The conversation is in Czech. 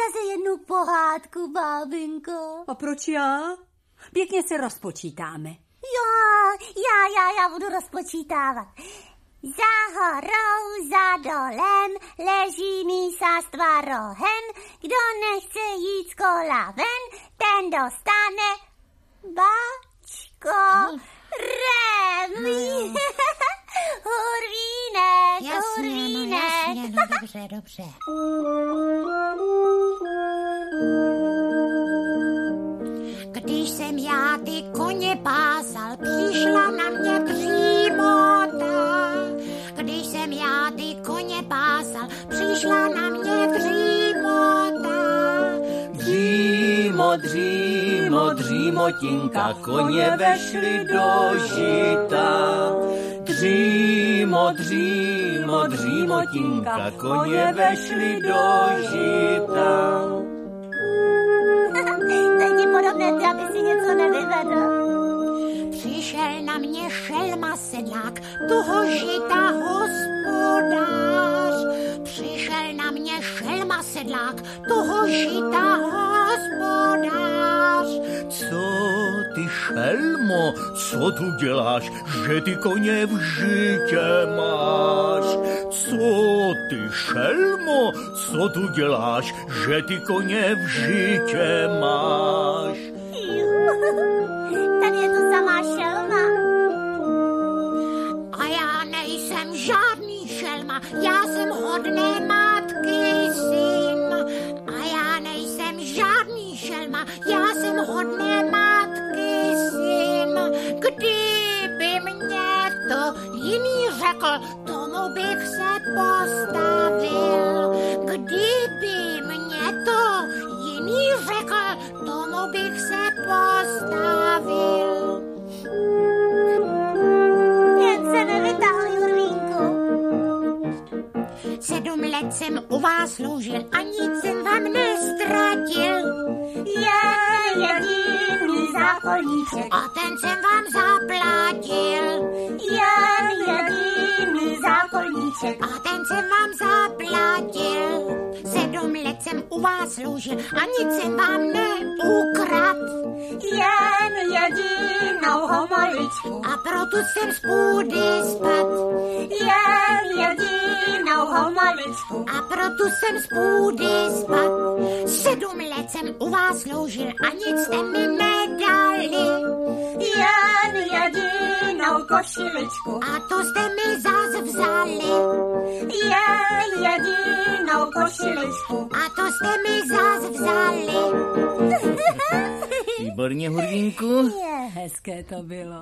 zase jednu pohádku, bábinko? A proč já? Pěkně se rozpočítáme. Jo, já, já, já budu rozpočítávat. Za horou, za dolem leží mísa s tvarohem. Kdo nechce jít z kola ven, ten dostane bačko. Rem. No, dobře, dobře. Když jsem já ty koně pásal, přišla na mě dřímota. Když jsem já ty koně pásal, přišla na mě dřímota. Dřímo, dřímo, dřímotinka, koně vešly do žita. Dřímo, dřímo, dřímotinka, koně vešly do žita. Ti podobné, ty, aby si něco nevyvedl. Přišel na mě šelma sedlák, toho žita hospodář. Přišel na mě šelma sedlák, toho žita hospodář. Co ty šelmo, co tu děláš, že ty koně v žitě máš? Co ty šelmo, co tu děláš, že ty koně v žitě máš? Tady je to samá šelma. A já nejsem žádný šelma, já jsem hodné matky syn. A já nejsem žádný šelma, já řekl, tomu bych se postavil. Kdyby mě to jiný řekl, tomu bych se postavil. Jsem u vás sloužil a nic jsem vám nestratil. Je jediný zákoníček. A ten jsem vám zaplatil. Jen jediný zákoníček. A ten jsem vám zaplatil. U vás sloužil a nic jsem vám neukrad. Jen jedinou homoličku. A proto jsem z půdy spad. Jen jedinou homoličku. A proto jsem z půdy spad. Sedm let jsem u vás sloužil a nic jste mi nedali. Jen jedinou košiličku. A to jste mi zas vzali. Jedinou košiličku. A to jste mi zas vzali. Výborně, Hurvínku. Je, hezké to bylo.